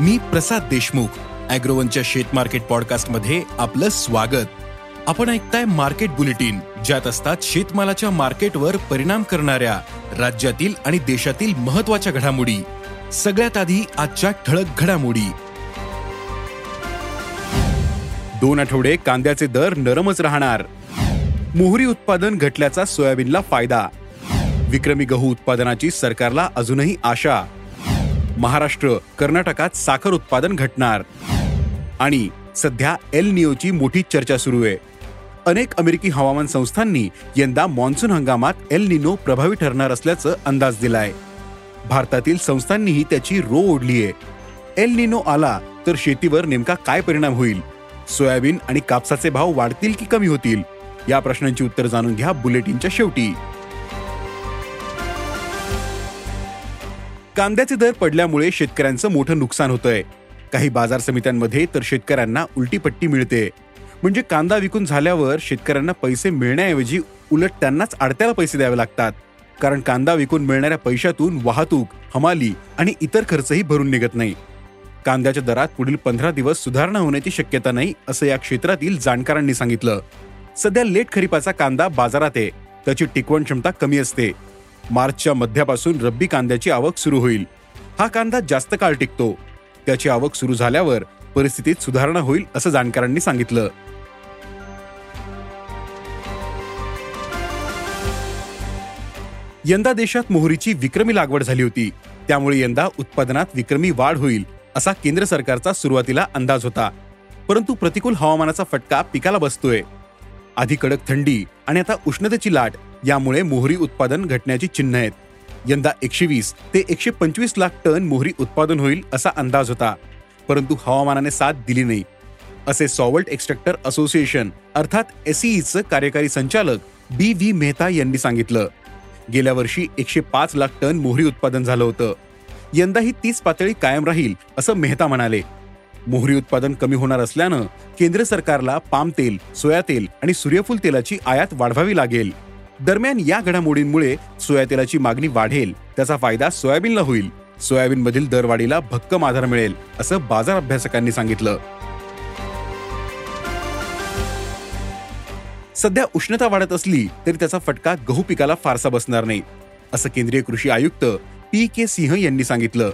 मी प्रसाद देशमुख अॅग्रोवनच्या शेत मार्केट पॉडकास्टमध्ये आपलं स्वागत. आपण ऐकताय मार्केट बुलेटिन ज्यात असतात शेतमालाच्या मार्केटवर परिणाम करणाऱ्या राज्यातील आणि देशातील महत्त्वाच्या घडामोडी. सगळ्यात आधी आजच्या ठळक घडामोडी. दोन आठवडे कांद्याचे दर नरमच राहणार. मोहरी उत्पादन घटल्याचा सोयाबीनला फायदा. विक्रमी गहू उत्पादनाची सरकारला अजूनही आशा. महाराष्ट्र कर्नाटकात साखर उत्पादन घटणार. आणि सध्या एल नियोची मोठी चर्चा सुरू आहे. अनेक अमेरिकी हवामान संस्थांनी यंदा मान्सून हंगामात एल निनो प्रभावी ठरणार असल्याचं अंदाज दिलाय. भारतातील संस्थांनीही त्याची रो ओढली आहे. एल निनो आला तर शेतीवर नेमका काय परिणाम होईल? सोयाबीन आणि कापसाचे भाव वाढतील की कमी होतील? या प्रश्नांची उत्तर जाणून घ्या बुलेटिनच्या शेवटी. कांद्याचे दर पडल्यामुळे शेतकऱ्यांचं मोठं नुकसान होतंय. काही बाजार समित्यांमध्ये तर शेतकऱ्यांना उलटीपट्टी मिळते. म्हणजे कांदा विकून झाल्यावर शेतकऱ्यांना पैसे मिळण्याऐवजी उलट त्यांनाच आडत्याला पैसे द्यावे लागतात. कारण कांदा विकून मिळणाऱ्या पैशातून वाहतूक हमाली आणि इतर खर्चही भरून निघत नाही. कांद्याच्या दरात पुढील पंधरा दिवस सुधारणा होण्याची शक्यता नाही असं या क्षेत्रातील जाणकारांनी सांगितलं. सध्या लेट खरीपाचा कांदा बाजारात आहे. त्याची टिकवण क्षमता कमी असते. मार्चच्या मध्यापासून रब्बी कांद्याची आवक सुरू होईल. हा कांदा जास्त काळ टिकतो. त्याची आवक सुरू झाल्यावर परिस्थितीत सुधारणा होईल असं जाणकारांनी सांगितलं. यंदा देशात मोहरीची विक्रमी लागवड झाली होती. त्यामुळे यंदा उत्पादनात विक्रमी वाढ होईल असा केंद्र सरकारचा सुरुवातीला अंदाज होता. परंतु प्रतिकूल हवामानाचा फटका पिकाला बसतोय. आधी कडक थंडी आणि आता उष्णतेची लाट यामुळे मोहरी उत्पादन घटण्याची चिन्ह आहेत. यंदा एकशे वीस ते एकशे पंचवीस लाख टन मोहरी उत्पादन होईल असा अंदाज होता. परंतु हवामानाने साथ दिली नाही. असे सॉवल्ट एक्स्ट्रक्टर असोसिएशन अर्थात एसईचं कार्यकारी संचालक बी व्ही मेहता यांनी सांगितलं. गेल्या वर्षी एकशे पाच लाख टन मोहरी उत्पादन झालं होतं. यंदा ही तीच पातळी कायम राहील असं मेहता म्हणाले. मोहरी उत्पादन कमी होणार असल्यानं केंद्र सरकारला पाम तेल सोया तेल आणि सूर्यफूल तेलाची आयात वाढवावी लागेल. दरम्यान या घडामोडींमुळे सोयातेलाची मागणी वाढेल. त्याचा फायदा सोयाबीनला होईल. सोयाबीन मधील दरवाढीला भक्कम आधार मिळेल असं बाजार अभ्यासकांनी सांगितलं. सध्या उष्णता वाढत असली तरी त्याचा फटका गहू पिकाला फारसा बसणार नाही असं केंद्रीय कृषी आयुक्त पी के सिंह यांनी सांगितलं.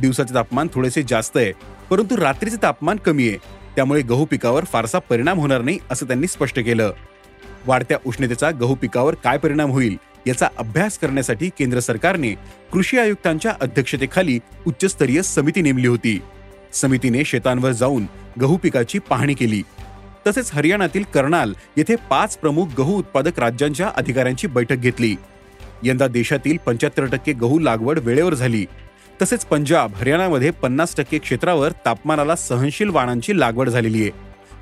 दिवसाचे तापमान थोडेसे जास्त आहे परंतु रात्रीचे तापमान कमी आहे. त्यामुळे गहू पिकावर फारसा परिणाम होणार नाही असं त्यांनी स्पष्ट केलं. वाढत्या उष्णतेचा गहू पिकावर काय परिणाम होईल याचा अभ्यास करण्यासाठी केंद्र सरकारने कृषी आयुक्तांच्या अध्यक्षतेखाली उच्चस्तरीय समिती नेमली होती. समितीने शेतांवर जाऊन गहू पिकाची पाहणी केली. तसेच हरियाणातील कर्नाल येथे पाच प्रमुख गहू उत्पादक राज्यांच्या अधिकाऱ्यांची बैठक घेतली. यंदा देशातील पंच्याहत्तर टक्के गहू लागवड वेळेवर झाली. तसेच पंजाब हरियाणामध्ये पन्नास टक्के क्षेत्रावर तापमानाला सहनशील वाणांची लागवड झालेली आहे.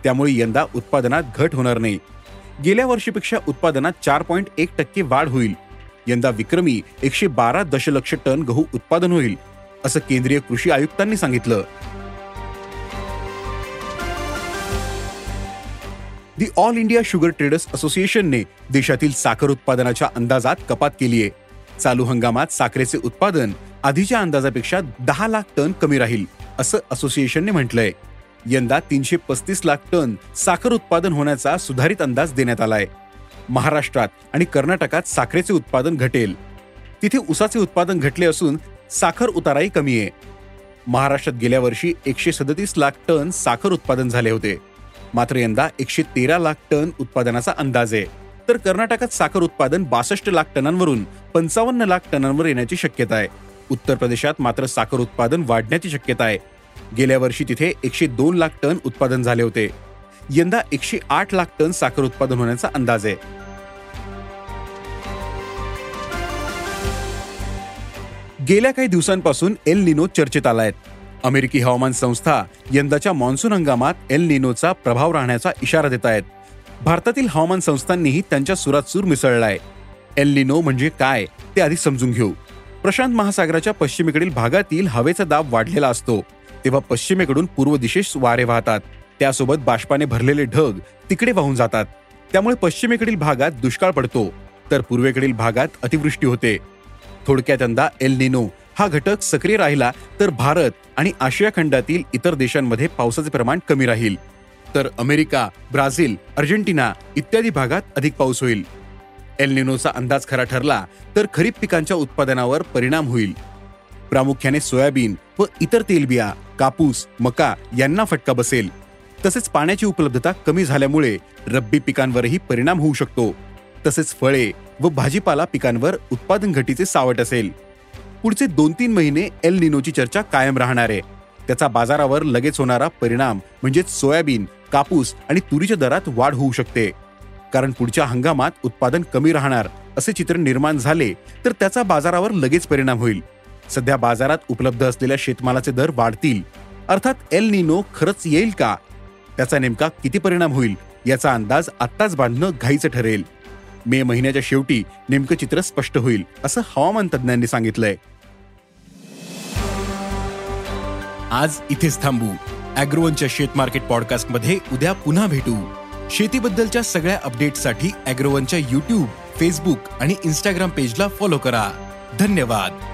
त्यामुळे यंदा उत्पादनात घट होणार नाही. गेल्या वर्षीपेक्षा उत्पादनात चार पॉईंट एक टक्के वाढ होईल. यंदा विक्रमी एकशे बारा दशलक्ष टन गहू उत्पादन होईल असं केंद्रीय कृषी आयुक्तांनी सांगितलं. The all India sugar traders असोसिएशनने देशातील साखर उत्पादनाच्या अंदाजात कपात केली आहे. चालू हंगामात साखरेचे उत्पादन आधीच्या अंदाजापेक्षा दहा लाख टन कमी राहील असं असोसिएशनने म्हटलंय. यंदा तीनशे पस्तीस लाख टन साखर उत्पादन होण्याचा सुधारित अंदाज देण्यात आलाय. महाराष्ट्रात आणि कर्नाटकात साखरेचे उत्पादन घटेल. तिथे उसाचे उत्पादन घटले असून साखर उताराही कमी आहे. महाराष्ट्रात गेल्या वर्षी एकशे सदतीस लाख टन साखर उत्पादन झाले होते. मात्र यंदा एकशे तेरा लाख टन उत्पादनाचा अंदाज आहे. तर कर्नाटकात साखर उत्पादन बासष्ट लाख टनांवरून पंचावन्न लाख टनांवर येण्याची शक्यता आहे. उत्तर प्रदेशात मात्र साखर उत्पादन वाढण्याची शक्यता आहे. गेल्या वर्षी तिथे एकशे दोन लाख टन उत्पादन झाले होते. यंदा एकशे आठ लाख टन साखर उत्पादन होण्याचा अंदाज आहे. गेल्या काही दिवसांपासून एल निनो चर्चेत आलाय अमेरिकी हवामान संस्था यंदाच्या मान्सून हंगामात एल निनोचा प्रभाव राहण्याचा इशारा देत आहेत. भारतातील हवामान संस्थांनीही त्यांच्या सुरात सूर मिसळलाय एल निनो म्हणजे काय ते आधी समजून घेऊ. प्रशांत महासागराच्या पश्चिमेकडील भागातील हवेचा दाब वाढलेला असतो. तेव्हा पश्चिमेकडून पूर्व दिशेस वारे वाहतात. त्यासोबत बाष्पाने भरलेले ढग तिकडे वाहून जातात. त्यामुळे पश्चिमेकडील भागात दुष्काळ पडतो. तर पूर्वेकडील भागात अतिवृष्टी होते. थोडक्यात यंदा एल निनो हा घटक सक्रिय राहिला तर भारत आणि आशिया खंडातील इतर देशांमध्ये पावसाचे प्रमाण कमी राहील. तर अमेरिका ब्राझील अर्जेंटिना इत्यादी भागात अधिक पाऊस होईल. एल निनोचा अंदाज खरा ठरला तर खरीप पिकांच्या उत्पादनावर परिणाम होईल. प्रामुख्याने सोयाबीन व इतर तेलबिया. कापूस मका यांना फटका बसेल. तसेच पाण्याची उपलब्धता कमी झाल्यामुळे रब्बी पिकांवरही परिणाम होऊ शकतो. तसेच फळे व भाजीपाला पिकांवर उत्पादन घटीचे सावट असेल. पुढचे दोन तीन महिने एल निनोची चर्चा कायम राहणार आहे. त्याचा बाजारावर लगेच होणारा परिणाम म्हणजेच सोयाबीन कापूस आणि तुरीच्या दरात वाढ होऊ शकते. कारण पुढच्या हंगामात उत्पादन कमी राहणार असे चित्र निर्माण झाले तर त्याचा बाजारावर लगेच परिणाम होईल. सध्या बाजारात उपलब्ध असलेल्या शेतमालाचे दर वाढतील. अर्थात एल निनो खरंच येईल का? त्याचा नेमका किती परिणाम होईल याचा अंदाज आत्ताच बांधणं घाईचं ठरेल. मे महिन्याच्या शेवटी नेमकं चित्र स्पष्ट होईल असं हवामान तज्ज्ञांनी सांगितलंय. आज इथेच थांबू. अॅग्रोवनच्या शेत मार्केट पॉडकास्टमध्ये उद्या पुन्हा भेटू. शेतीबद्दलच्या सगळ्या अपडेटसाठी अॅग्रोवनच्या युट्यूब फेसबुक आणि इन्स्टाग्राम पेजला फॉलो करा. धन्यवाद.